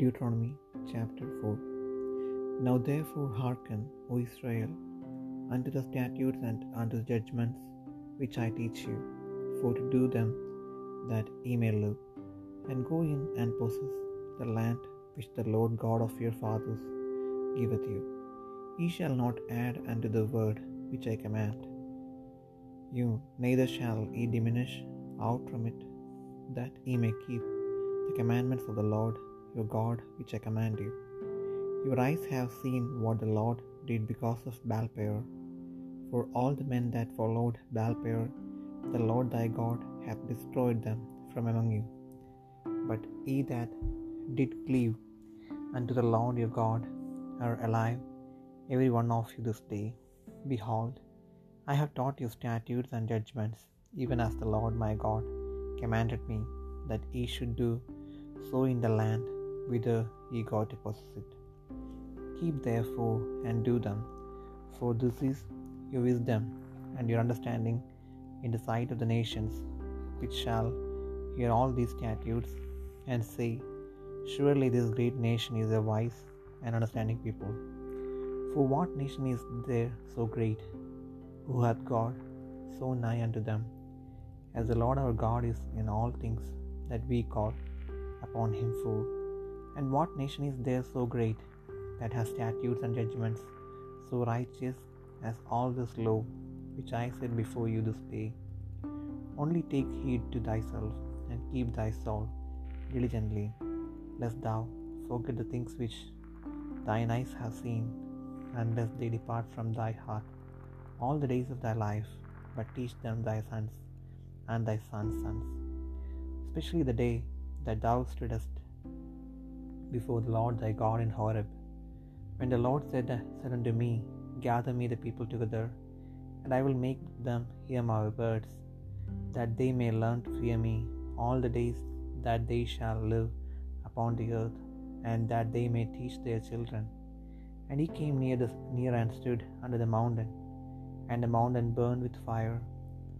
Deuteronomy chapter 4 Now therefore hearken, O Israel, unto the statutes and unto the judgments which I teach you, for to do them that ye may live, and go in and possess the land which the Lord God of your fathers giveth you. Ye shall not add unto the word which I command you, neither shall ye diminish out from it, that ye may keep the commandments of the Lord your God which I command you. Your eyes have seen what the Lord did because of Baalpeor. For all the men that followed Baalpeor, the Lord thy God hath destroyed them from among you. But ye that did cleave unto the Lord your God are alive, every one of you this day. Behold, I have taught you statutes and judgments, even as the Lord my God commanded me, that ye should do so in the land whither ye go to possess it. Keep therefore and do them, for this is your wisdom and your understanding in the sight of the nations, which shall hear all these statutes and say, Surely this great nation is a wise and understanding people. For what nation is there so great, who hath God so nigh unto them, as the Lord our God is in all things that we call upon him for? And what nation is there so great, that has statutes and judgments so righteous as all this law which I set before you this day? Only take heed to thyself, and keep thy soul diligently, lest thou forget the things which thine eyes have seen, and lest they depart from thy heart all the days of thy life, but teach them thy sons and thy sons' sons, especially the day that thou stoodest before the Lord thy God in Horeb, when the Lord said, said unto me, Gather me the people together, and I will make them hear my words, that they may learn to fear me all the days that they shall live upon the earth, and that they may teach their children. And he came near the near and stood under the mountain, and the mountain burned with fire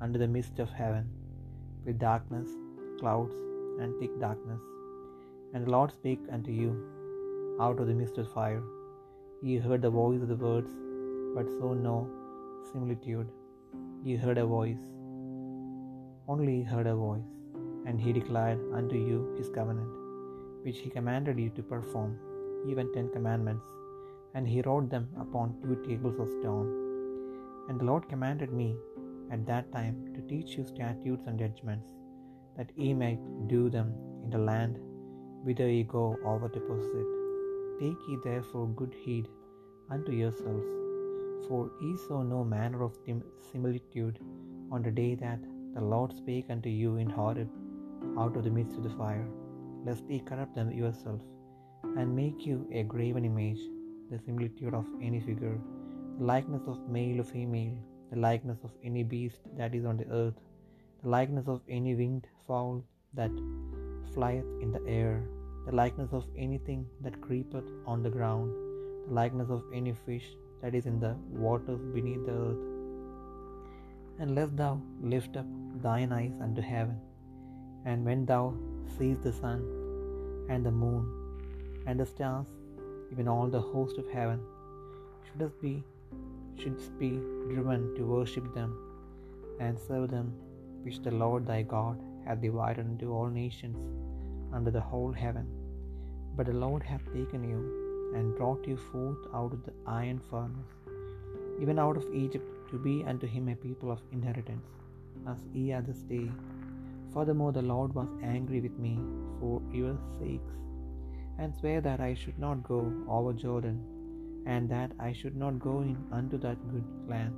under the midst of heaven, with darkness, clouds, and thick darkness. And the Lord spake unto you out of the midst of fire. Ye heard the voice of the words, but saw no similitude. Ye heard a voice, only ye heard a voice, and he declared unto you his covenant, which he commanded you to perform, even ten commandments, and he wrote them upon two tables of stone. And the Lord commanded me at that time to teach you statutes and judgments, that ye might do them in the land whither ye go over to possess it. Take ye therefore good heed unto yourselves, for ye saw no manner of similitude on the day that the Lord spake unto you in Horeb out of the midst of the fire, lest ye corrupt them yourselves, and make you a graven image, the similitude of any figure, the likeness of male or female, the likeness of any beast that is on the earth, the likeness of any winged fowl that flieth in the air, the likeness of anything that creepeth on the ground, the likeness of any fish that is in the waters beneath the earth. And lest thou lift up thine eyes unto heaven, and when thou seest the sun and the moon and the stars, even all the host of heaven, shouldst be shouldst be driven to worship them and serve them, which the Lord thy God hath divided unto all nations under the whole heaven. But the Lord hath taken you and brought you forth out of the iron furnace, even out of Egypt, to be unto him a people of inheritance, as ye are this day. Furthermore, the Lord was angry with me for your sakes, and sware that I should not go over Jordan, and that I should not go in unto that good land,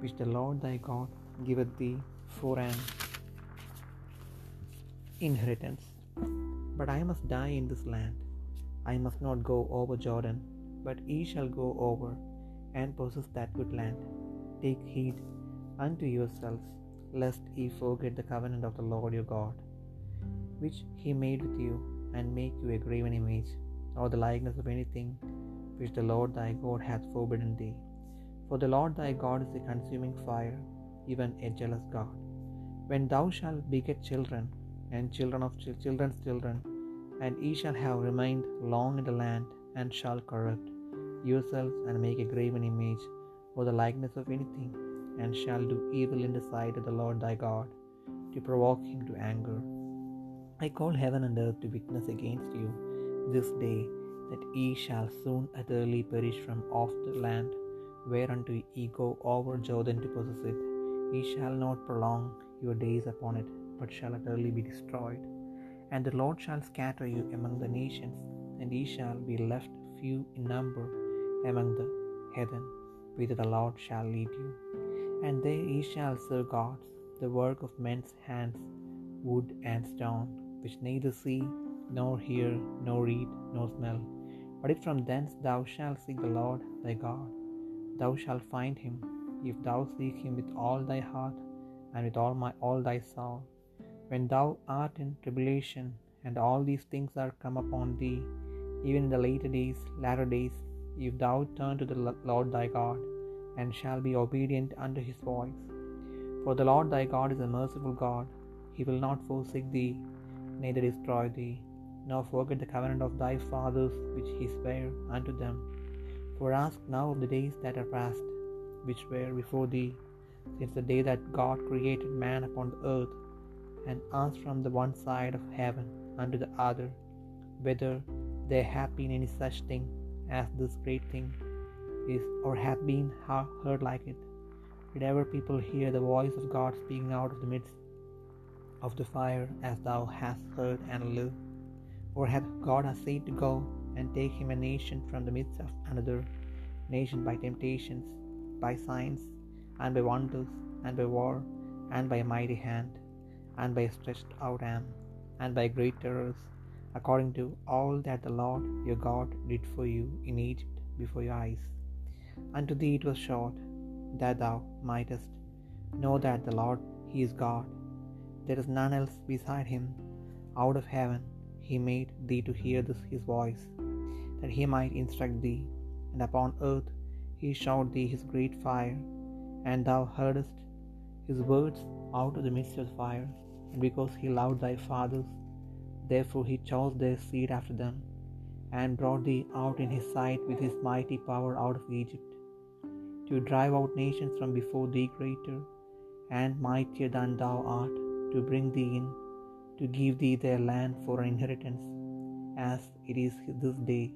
which the Lord thy God giveth thee for an inheritance. But I must die in this land. I must not go over Jordan, but ye shall go over and possess that good land. Take heed unto yourselves, lest ye forget the covenant of the Lord your God, which he made with you, and make you a graven image, or the likeness of anything which the Lord thy God hath forbidden thee. For the Lord thy God is a consuming fire, even a jealous God. When thou shalt beget children, and children of ch- children's children, And ye shall have remained long in the land, and shall corrupt yourselves and make a graven image, or the likeness of anything, and shall do evil in the sight of the Lord thy God, to provoke him to anger. I call heaven and earth to witness against you this day, that ye shall soon utterly perish from off the land, whereunto ye go over Jordan to possess it. Ye shall not prolong your days upon it, but shall utterly be destroyed. And the Lord shall scatter you among the nations, and ye shall be left few in number among the heathen, whither the Lord shall lead you. And there ye shall serve gods, the work of men's hands, wood and stone, which neither see, nor hear, nor read, nor smell. But if from thence thou shalt seek the Lord thy God, thou shalt find him, if thou seek him with all thy heart, and with all my all thy soul. When thou art in tribulation, and all these things are come upon thee, even in the later days, latter days, if thou turn to the Lord thy God, and shall be obedient unto his voice. For the Lord thy God is a merciful God, he will not forsake thee, neither destroy thee, nor forget the covenant of thy fathers which he sware unto them. For ask now of the days that are past, which were before thee, since the day that God created man upon the earth, and ask from the one side of heaven unto the other, whether there hath been any such thing as this great thing is, or hath been heard like it. Did ever people hear the voice of God speaking out of the midst of the fire, as thou hast heard and live? Or hath God essayed to go and take him a nation from the midst of another nation by temptations, by signs, and by wonders, and by war, and by a mighty hand, and by stretched out arm, and by great terrors, according to all that the Lord your God did for you in Egypt before your eyes? Unto thee it was showed, that thou mightest know that the Lord he is God. There is none else beside him. Out of heaven he made thee to hear this his voice, that he might instruct thee, and upon earth he showed thee his great fire, and thou heardest his words out of the midst of the fire. Because he loved thy fathers, therefore he chose their seed after them, and brought thee out in his sight with his mighty power out of Egypt, to drive out nations from before thee greater and mightier than thou art, to bring thee in, to give thee their land for an inheritance, as it is this day.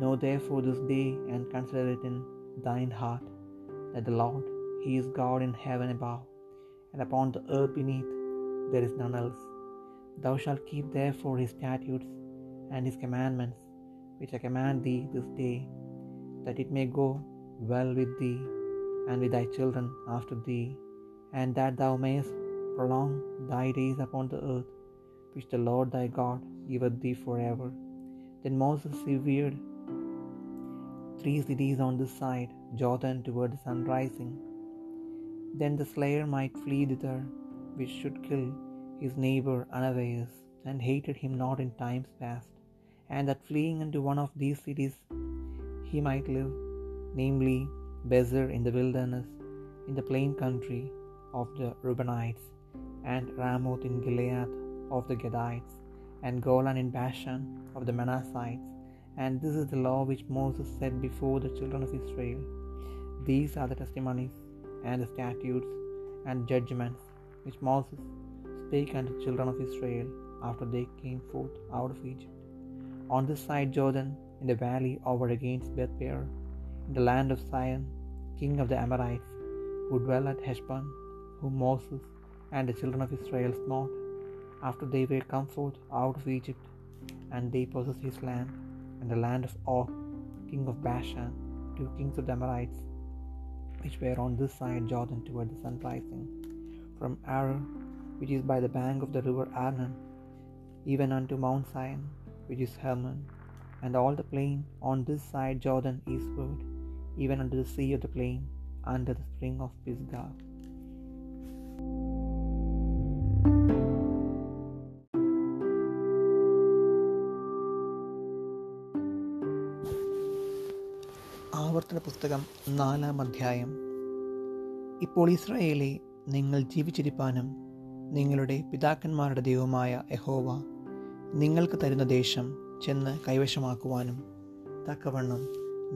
Know therefore this day, and consider it in thine heart, that the Lord, He is God in heaven above, and upon the earth beneath there is none else. Thou shalt keep therefore His statutes and His commandments, which I command thee this day, that it may go well with thee and with thy children after thee, and that thou mayest prolong thy days upon the earth, which the Lord thy God giveth thee for ever. Then Moses severed three cities on this side Jordan toward the sun rising. Then the slayer might flee thither, which should kill his neighbor unawares, and hated him not in times past, and that fleeing unto one of these cities he might live, namely Bezer in the wilderness, in the plain country of the Reubenites, and Ramoth in Gilead of the Gadites, and Golan in Bashan of the Manassites. And this is the law which Moses set before the children of Israel. These are the testimonies, and the statutes, and judgments which Moses spake unto the children of Israel after they came forth out of Egypt. On this side Jordan, in the valley over against Bethpeor, in the land of Sihon, king of the Amorites, who dwell at Heshbon, whom Moses and the children of Israel smote, after they were come forth out of Egypt, and they possessed his land, and the land of Og, king of Bashan, two kings of the Amorites, which were on this side Jordan toward the sun rising, from Arar, which is by the bank of the river Arnon, even unto Mount Sion, which is Hermon, and all the plain on this side Jordan eastward, even unto the sea of the plain, under the spring of Pisgah. ആവർത്തന പുസ്തകം നാലാം അധ്യായം ഇപ്പോൾ ഇസ്രായേലെ നിങ്ങൾ ജീവിച്ചിരിപ്പാനും നിങ്ങളുടെ പിതാക്കന്മാരുടെ ദൈവമായ എഹോവ നിങ്ങൾക്ക് തരുന്ന ദേശം ചെന്ന് കൈവശമാക്കുവാനും തക്കവണ്ണം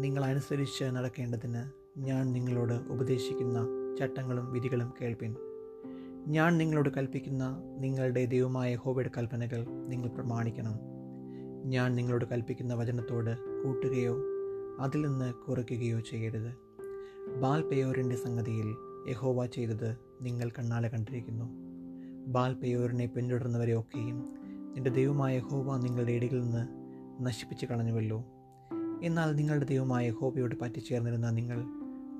നിങ്ങൾ അനുസരിച്ച് നടക്കേണ്ടതിന് ഞാൻ നിങ്ങളോട് ഉപദേശിക്കുന്ന ചട്ടങ്ങളും വിധികളും കേൾപ്പിൻ. ഞാൻ നിങ്ങളോട് കൽപ്പിക്കുന്ന നിങ്ങളുടെ ദൈവമായ ഹോബയുടെ കൽപ്പനകൾ നിങ്ങൾ പ്രമാണിക്കണം. ഞാൻ നിങ്ങളോട് കൽപ്പിക്കുന്ന വചനത്തോട് കൂട്ടുകയോ അതിൽ നിന്ന് കുറയ്ക്കുകയോ ചെയ്യരുത്. ബാൽ പെയോറിന്റെ സംഗതിയിൽ യഹോവ ചെയ്തത് നിങ്ങൾ കണ്ണാലെ കണ്ടിരിക്കുന്നു. ബാൽ പെയോരിനെ പിന്തുടർന്നവരെ ഒക്കെയും നിന്റെ ദൈവമായ യഹോവ നിങ്ങളുടെ ഇടയിൽ നിന്ന് നശിപ്പിച്ച് കളഞ്ഞുവല്ലോ. എന്നാൽ നിങ്ങളുടെ ദൈവമായ യഹോവയോട് പറ്റിച്ചേർന്നിരുന്ന നിങ്ങൾ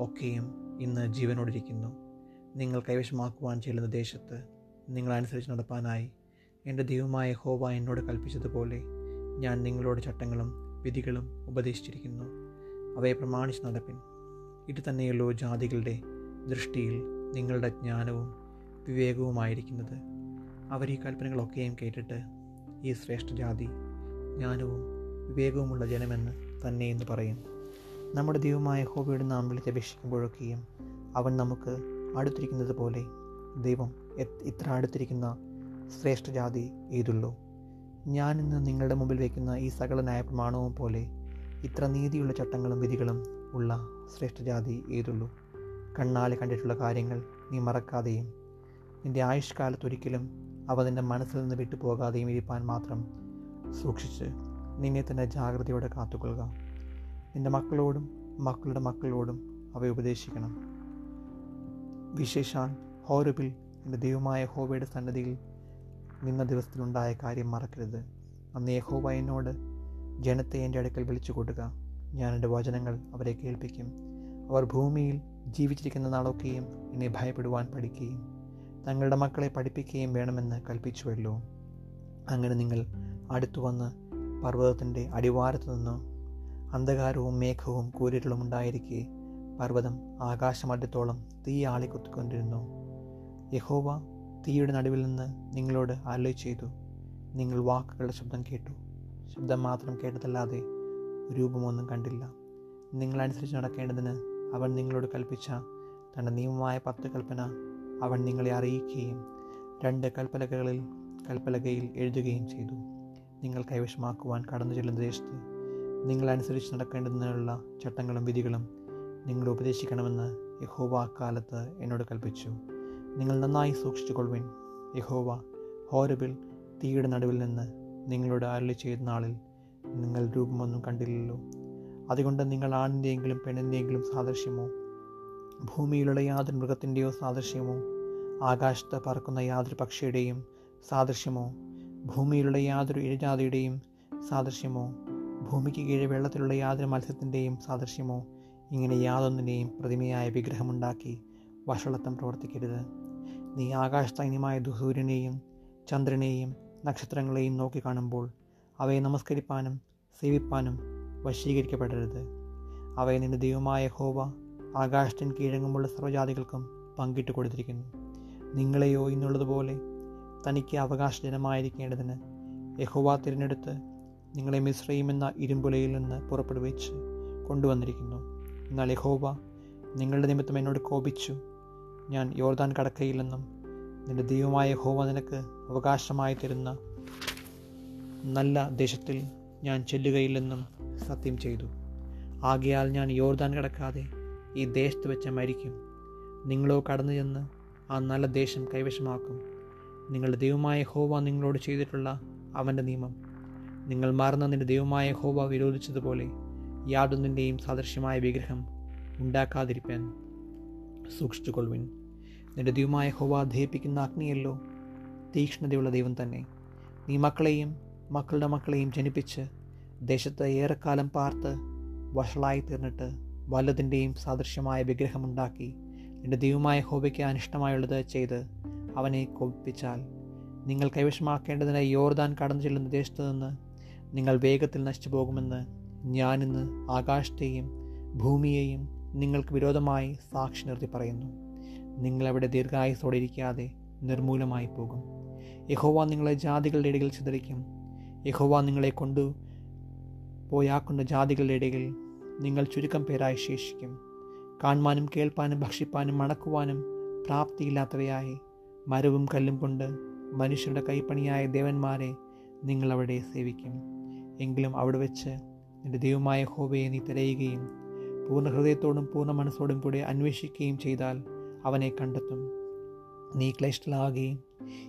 ഒക്കെയും ഇന്ന് ജീവനോടിരിക്കുന്നു. നിങ്ങൾ കൈവശമാക്കുവാൻ ചെല്ലുന്ന ദേശത്ത് നിങ്ങൾ അനുസരിച്ച് നടപ്പാനായി എന്റെ ദൈവമായ ഹോബ എന്നോട് കൽപ്പിച്ചതുപോലെ ഞാൻ നിങ്ങളോട് ചട്ടങ്ങളും വിധികളും ഉപദേശിച്ചിരിക്കുന്നു. അവയെ പ്രമാണിച്ച് നടപ്പിൻ. ഇത് തന്നെയുള്ളൂ ജാതികളുടെ ദൃഷ്ടിയിൽ നിങ്ങളുടെ ജ്ഞാനവും വിവേകവുമായിരിക്കുന്നത് അവർ ഈ കൽപ്പനകളൊക്കെയും കേട്ടിട്ട് ഈ ശ്രേഷ്ഠ ജാതി ജ്ഞാനവും വിവേകവുമുള്ള ജനമെന്ന് തന്നെ എന്ന് പറയും. നമ്മുടെ ദൈവമായ ഹോബിയുടെ നാം വിളിച്ചപേക്ഷിക്കുമ്പോഴൊക്കെയും അവൻ നമുക്ക് അടുത്തിരിക്കുന്നത് പോലെ ദൈവം ഇത്ര അടുത്തിരിക്കുന്ന ശ്രേഷ്ഠ ജാതി ഏതുള്ളൂ? ഞാൻ ഇന്ന് നിങ്ങളുടെ മുമ്പിൽ വയ്ക്കുന്ന ഈ സകല ന്യായപ്രമാണവും പോലെ ഇത്ര നീതിയുള്ള ചട്ടങ്ങളും വിധികളും ഉള്ള ശ്രേഷ്ഠ ജാതി ഏതുള്ളൂ? കണ്ണാലെ കണ്ടിട്ടുള്ള കാര്യങ്ങൾ നീ മറക്കാതെയും നിന്റെ ആയുഷ്കാലത്തൊരിക്കലും അവ നിന്റെ മനസ്സിൽ നിന്ന് വിട്ടുപോകാതെയും ഇരിപ്പാൻ മാത്രം സൂക്ഷിച്ച് നിന്നെ തന്നെ ജാഗ്രതയോടെ കാത്തുകൊള്ളുക. നിന്റെ മക്കളോടും മക്കളുടെ മക്കളോടും അവയെ ഉപദേശിക്കണം. വിശേഷാൽ ഹോരബിൽ എന്റെ ദൈവമായ ഹോബയുടെ സന്നദ്ധിയിൽ നിന്ന ദിവസത്തിലുണ്ടായ കാര്യം മറക്കരുത്. അന്ന് യഹോബ എന്നോട് ജനത്തെ എന്റെ അടുക്കൽ വിളിച്ചു കൊടുക്കുക ഞാൻ എന്റെ വചനങ്ങൾ അവരെ കേൾപ്പിക്കും. അവർ ഭൂമിയിൽ ജീവിച്ചിരിക്കുന്ന നാളൊക്കെയും എന്നെ ഭയപ്പെടുവാൻ പഠിക്കുകയും തങ്ങളുടെ മക്കളെ പഠിപ്പിക്കുകയും വേണമെന്ന് കൽപ്പിച്ചുവല്ലോ. അങ്ങനെ നിങ്ങൾ അടുത്തു വന്ന് പർവതത്തിന്റെ അടിവാരത്തു നിന്ന് അന്ധകാരവും മേഘവും കൂരിരളും ഉണ്ടായിരിക്കെ പർവതം ആകാശമടുത്തോളം തീ ആളിക്കുത്തിക്കൊണ്ടിരുന്നു യഹോവ തീയുടെ നടുവിൽ നിന്ന് നിങ്ങളോട് ആലോചി ചെയ്തു. നിങ്ങൾ വാക്കുകളുടെ ശബ്ദം കേട്ടു. ശബ്ദം മാത്രം കേട്ടതല്ലാതെ രൂപമൊന്നും കണ്ടില്ല. നിങ്ങളനുസരിച്ച് നടക്കേണ്ടതിന് അവൻ നിങ്ങളോട് കൽപ്പിച്ച തന്റെ നിയമമായ പത്ത് കൽപ്പന അവൻ നിങ്ങളെ അറിയിക്കുകയും രണ്ട് കൽപ്പലകകളിൽ കൽപ്പലകയിൽ എഴുതുകയും ചെയ്തു. നിങ്ങൾ കൈവശമാക്കുവാൻ കടന്നു ചെല്ലുന്ന ദേശത്ത് നിങ്ങളനുസരിച്ച് നടക്കേണ്ടതിനുള്ള ചട്ടങ്ങളും വിധികളും നിങ്ങൾ ഉപദേശിക്കണമെന്ന് യഹോവ അക്കാലത്ത് എന്നോട് കൽപ്പിച്ചു. നിങ്ങൾ നന്നായി സൂക്ഷിച്ചു കൊള്ളുവിൻ യഹോവ ഹോരബിൽ തീയുടെ നടുവിൽ നിന്ന് നിങ്ങളോട് അരളി ചെയ്ത നാളിൽ നിങ്ങൾ രൂപമൊന്നും കണ്ടില്ലല്ലോ. അതുകൊണ്ട് നിങ്ങൾ ആണിന്റെയെങ്കിലും പെണ്ണിന്റെയെങ്കിലും സാദൃശ്യമോ? ഭൂമിയിലുള്ള യാതൊരു മൃഗത്തിന്റെയോ സാദൃശ്യമോ? ആകാശത്ത് പറക്കുന്ന യാതൊരു പക്ഷിയുടെയും സാദൃശ്യമോ? ഭൂമിയിലുള്ള യാതൊരു ഇഴജാതിയുടെയും സാദൃശ്യമോ? ഭൂമിക്ക് കീഴെ വെള്ളത്തിലുള്ള യാതൊരു മത്സ്യത്തിന്റെയും സാദൃശ്യമോ? ഇങ്ങനെ യാതൊന്നിനെയും പ്രതിമയായ വിഗ്രഹമുണ്ടാക്കി വഷളത്വം പ്രവർത്തിക്കരുത്. നീ ആകാശസൈന്യമായ സൂര്യനെയും ചന്ദ്രനെയും നക്ഷത്രങ്ങളെയും നോക്കി കാണുമ്പോൾ അവയെ നമസ്കരിപ്പാനും സേവിപ്പാനും വശീകരിക്കപ്പെടരുത്. അവയെ നിന്റെ ദൈവമായ ഹോവ ആകാശത്തിൻ കീഴങ്ങുമുള്ള സർവജാതികൾക്കും പങ്കിട്ട് കൊടുത്തിരിക്കുന്നു. നിങ്ങളെയോ ഇന്നുള്ളതുപോലെ തനിക്ക് അവകാശജനമായിരിക്കേണ്ടതിന് യഹോവ തിരഞ്ഞെടുത്ത് നിങ്ങളെ മിശ്രയും എന്ന ഇരുമ്പുലയിൽ നിന്ന് പുറപ്പെടുവിച്ച് കൊണ്ടുവന്നിരിക്കുന്നു. എന്നാൽ യഹോവ നിങ്ങളുടെ നിമിത്തം എന്നോട് കോപിച്ചു. ഞാൻ യോർദാൻ കടക്കയില്ലെന്നും നിന്റെ ദൈവമായ ഹോവ നിനക്ക് അവകാശമായി തരുന്ന നല്ല ദേശത്തിൽ ഞാൻ ചെല്ലുകയില്ലെന്നും സത്യം ചെയ്തു. ആകയാൽ ഞാൻ യോർദാൻ കടക്കാതെ ഈ ദേശത്ത് വെച്ച് മരിക്കും. നിങ്ങളോ കടന്നു ചെന്ന് ആ നല്ല ദേശം കൈവശമാക്കും. നിങ്ങളുടെ ദൈവമായ ഹോവ നിങ്ങളോട് ചെയ്തിട്ടുള്ള അവന്റെ നിയമം. നിങ്ങൾ മറന്ന നിന്റെ ദൈവമായ ഹോവ വിരോധിച്ചതുപോലെ യാതൊന്നിന്റെയും സദൃശ്യമായ വിഗ്രഹം ഉണ്ടാക്കാതിരിപ്പാൻ സൂക്ഷിച്ചുകൊള്ളുവിൻ. നിന്റെ ദൈവമായ ഹോവ ദഹിപ്പിക്കുന്ന അഗ്നിയല്ലോ തീക്ഷ്ണതയുള്ള ദൈവം തന്നെ. നീ മക്കളെയും മക്കളുടെ മക്കളെയും ജനിപ്പിച്ച് ദേശത്ത് ഏറെക്കാലം പാർത്ത് വഷളായി തീർന്നിട്ട് വല്ലതിന്റെയും സാദൃശ്യമായ വിഗ്രഹമുണ്ടാക്കി നിന്റെ ദൈവമായ ഹോബയ്ക്ക് അനിഷ്ടമായുള്ളത് ചെയ്ത് അവനെ കോപിപ്പിച്ചാൽ നിങ്ങൾ കൈവശമാക്കേണ്ടതിനായി യോർദാൻ കടന്നു ചെല്ലുന്ന ദേശത്ത് നിന്ന് നിങ്ങൾ വേഗത്തിൽ നശിച്ചു പോകുമെന്ന് ഞാനിന്ന് ആകാശത്തെയും ഭൂമിയെയും നിങ്ങൾക്ക് വിരോധമായി സാക്ഷി നിർത്തി പറയുന്നു. നിങ്ങളവിടെ ദീർഘായുസോടെ ഇരിക്കാതെ നിർമൂലമായി പോകും യഹോവ നിങ്ങളെ ജാതികളുടെ ഇടയിൽ ചിതറിക്കും. യഹോവ നിങ്ങളെ കൊണ്ടു പോയാക്കുന്ന ജാതികളുടെ ഇടയിൽ നിങ്ങൾ ചുരുക്കം പേരായി ശേഷിക്കും. കാണുവാനും കേൾപ്പാനും ഭക്ഷിപ്പാനും മണക്കുവാനും പ്രാപ്തിയില്ലാത്തവയായി മരവും കല്ലും കൊണ്ട് മനുഷ്യരുടെ കൈപ്പണിയായ ദേവന്മാരെ നിങ്ങൾ അവിടെ സേവിക്കും. എങ്കിലും അവിടെ വെച്ച് നിന്റെ ദൈവമായ ഹോബയെ നീ തിരയുകയും പൂർണ ഹൃദയത്തോടും പൂർണ മനസ്സോടും കൂടി അന്വേഷിക്കുകയും ചെയ്താൽ അവനെ കണ്ടെത്തും. നീ ക്ലേഷ്ടലാകുകയും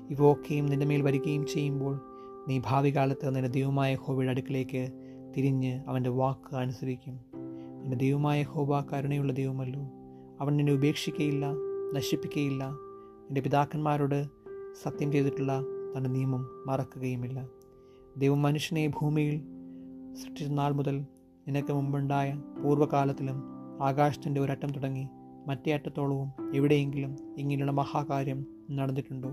ഇവയൊക്കെയും നിന്റെ മേൽ വരികയും ചെയ്യുമ്പോൾ നീ ഭാവി കാലത്ത് നിന്റെ ദൈവമായ ഹോബയുടെ അടുക്കിലേക്ക് തിരിഞ്ഞ് അവന്റെ വാക്ക് അനുസരിക്കും. നിന്റെ ദൈവമായ ഹോബ കരുണയുള്ള ദൈവമല്ലോ. അവൻ നിന്നെ ഉപേക്ഷിക്കുകയില്ല നശിപ്പിക്കുകയില്ല നിന്റെ പിതാക്കന്മാരോട് സത്യം ചെയ്തിട്ടുള്ള തന്റെ നിയമം മറക്കുകയുമില്ല. ദൈവം മനുഷ്യനെ ഭൂമിയിൽ സൃഷ്ടിച്ച നാൾ മുതൽ നിനക്ക് മുമ്പുണ്ടായ പൂർവകാലത്തിലും ആകാശത്തിന്റെ ഒരറ്റം തുടങ്ങി മറ്റേ അറ്റത്തോളവും എവിടെയെങ്കിലും ഇങ്ങനെയുള്ള മഹാകാര്യം നടന്നിട്ടുണ്ടോ?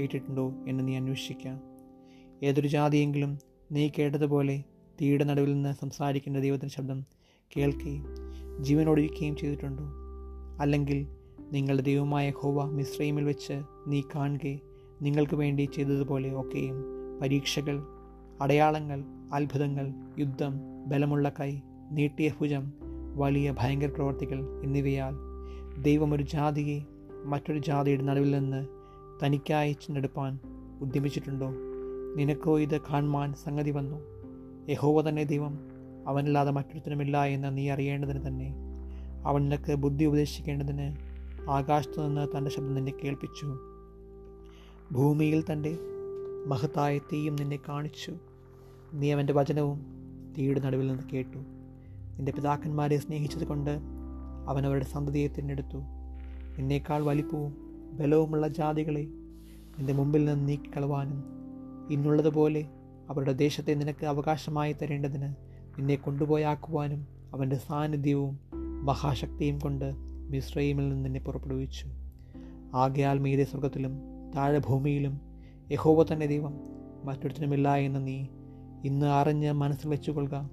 കേട്ടിട്ടുണ്ടോ എന്ന് നീ അന്വേഷിക്കാം ഏതൊരു ജാതിയെങ്കിലും നീ കേട്ടതുപോലെ തീയുടെ നടുവിൽ നിന്ന് സംസാരിക്കേണ്ട ദൈവത്തിന്റെ ശബ്ദം കേൾക്കുകയും ജീവനോടിരിക്കുകയും ചെയ്തിട്ടുണ്ടോ? അല്ലെങ്കിൽ നിങ്ങളുടെ ദൈവമായ ഹോവ മിശ്രൈമിൽ വെച്ച് നീ കാണുകയും നിങ്ങൾക്ക് വേണ്ടി ചെയ്തതുപോലെ ഒക്കെയും പരീക്ഷകൾ അടയാളങ്ങൾ അത്ഭുതങ്ങൾ യുദ്ധം ബലമുള്ള കൈ നീട്ടിയ ഭുജം വലിയ ഭയങ്കര പ്രവർത്തികൾ എന്നിവയാൽ ദൈവം ഒരു ജാതിയെ മറ്റൊരു ജാതിയുടെ നടുവിൽ നിന്ന് തനിക്കായി ചെന്നെടുപ്പാൻ ഉദ്യമിച്ചിട്ടുണ്ടോ? നിനക്കോ ഇത് കാണുവാൻ സംഗതി വന്നു. യഹോവ തന്നെ ദൈവം അവനല്ലാതെ മറ്റൊരുത്തനുമില്ല എന്ന് നീ അറിയേണ്ടതിന് തന്നെ. അവൻ നിനക്ക് ബുദ്ധി ഉപദേശിക്കേണ്ടതിന് ആകാശത്തു നിന്ന് തന്റെ ശബ്ദം നിന്നെ കേൾപ്പിച്ചു. ഭൂമിയിൽ തന്റെ മഹത്തായ തീയും നിന്നെ കാണിച്ചു. നീ അവന്റെ വചനവും തീയുടെ നടുവിൽ നിന്ന് കേട്ടു. നിന്റെ പിതാക്കന്മാരെ സ്നേഹിച്ചതുകൊണ്ട് അവൻ അവരുടെ സന്തതിയെ തിരഞ്ഞെടുത്തു. നിന്നേക്കാൾ വലിപ്പവും ബലവുമുള്ള ജാതികളെ നിന്റെ മുമ്പിൽ നിന്ന് നീക്കിക്കളവാനും ഇന്നുള്ളതുപോലെ അവരുടെ ദേശത്തെ നിനക്ക് അവകാശമായി തരേണ്ടതിന് നിന്നെ കൊണ്ടുപോയാക്കുവാനും അവന്റെ സാന്നിധ്യവും മഹാശക്തിയും കൊണ്ട് മിശ്രയിമിൽ നിന്ന് നിന്നെ പുറപ്പെടുവിച്ചു. ആകയാൽ മീതെ സ്വർഗത്തിലും താഴെ ഭൂമിയിലും യഹോവ തന്നെ ദൈവം. മറ്റൊരുത്തിനുമില്ല എന്ന് നീ ഇന്ന് അറിഞ്ഞ് മനസ്സിൽ വെച്ചുകൊള്ളുക.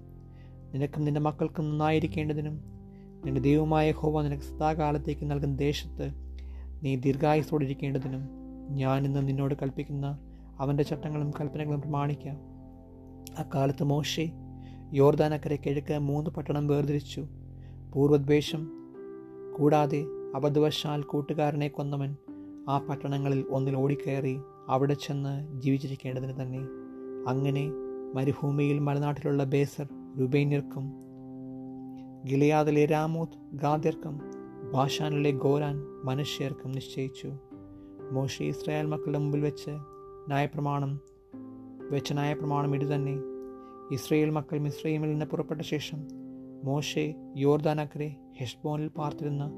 നിനക്കും നിന്റെ മക്കൾക്കും നന്നായിരിക്കേണ്ടതിനും നിന്റെ ദൈവമായ യഹോവ നിനക്ക് സദാകാലത്തേക്ക് നൽകുന്ന ദേശത്ത് നീ ദീർഘായുസോടിരിക്കേണ്ടതിനും ഞാൻ നിന്നോട് കൽപ്പിക്കുന്ന അവന്റെ ചട്ടങ്ങളും കൽപ്പനകളും പ്രമാണിക്കാം. അക്കാലത്ത് മോശെ യോർദാനക്കരെ കിഴക്ക് മൂന്ന് പട്ടണം വേർതിരിച്ചു. പൂർവദ്വേഷം കൂടാതെ അബദ്ധവശാൽ കൂട്ടുകാരനെ കൊന്നവൻ ആ പട്ടണങ്ങളിൽ ഒന്നിൽ ഓടിക്കയറി അവിടെ ചെന്ന് ജീവിച്ചിരിക്കേണ്ടതിന് തന്നെ. അങ്ങനെ മരുഭൂമിയിൽ മലനാട്ടിലുള്ള ബേസർ റുബൈന്യർക്കും ഗിലിയാദിലെ രാമോത്ത് ഗാദ്യർക്കും ബാഷാനിലെ ഗോരാൻ മനുഷ്യർക്കും നിശ്ചയിച്ചു. മോഷി ഇസ്രായേൽ മക്കളുടെ മുമ്പിൽ വെച്ച് ന്യായപ്രമാണം വെച്ച ന്യായപ്രമാണം ഇടു തന്നെ. ഇസ്രയേൽ മക്കൾ മിസ്രൈമിൽ നിന്ന് പുറപ്പെട്ട ശേഷം മോശെ യോർദാനക്കരെ ഹെഷ്ബോനിൽ പാർത്തിരുന്ന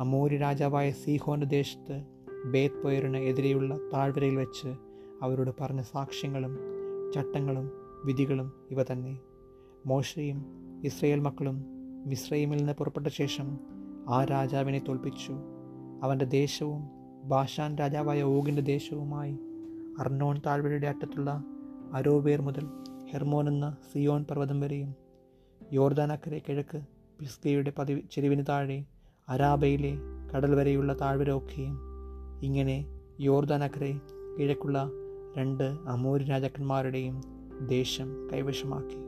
അമൂരി രാജാവായ സീഹോന്റെ ദേശത്ത് ബേത് പോയറിന് എതിരെയുള്ള താഴ്വരയിൽ വെച്ച് അവരോട് പറഞ്ഞ സാക്ഷ്യങ്ങളും ചട്ടങ്ങളും വിധികളും ഇവ തന്നെ. മോശയും ഇസ്രയേൽ മക്കളും മിസ്രൈമിൽ നിന്ന് പുറപ്പെട്ട ശേഷം ആ രാജാവിനെ തോൽപ്പിച്ചു. അവന്റെ ദേശവും ബാഷാൻ രാജാവായ ഓഗിന്റെ ദേശവുമായി അർണോൻ താഴ്വരയുടെ അറ്റത്തുള്ള അരോവേർ മുതൽ ഹെർമോൻ എന്ന സിയോൺ പർവതം വരെയും യോർദാനക്കരെ കിഴക്ക് പിസ്കയുടെ പതിവ് ചെരുവിന് താഴെ അരാബയിലെ കടൽ വരെയുള്ള താഴ്വര ഒക്കെയും ഇങ്ങനെ യോർദാനക്കരെ കിഴക്കുള്ള രണ്ട് അമൂര് രാജാക്കന്മാരുടെയും ദേശം കൈവശമാക്കി.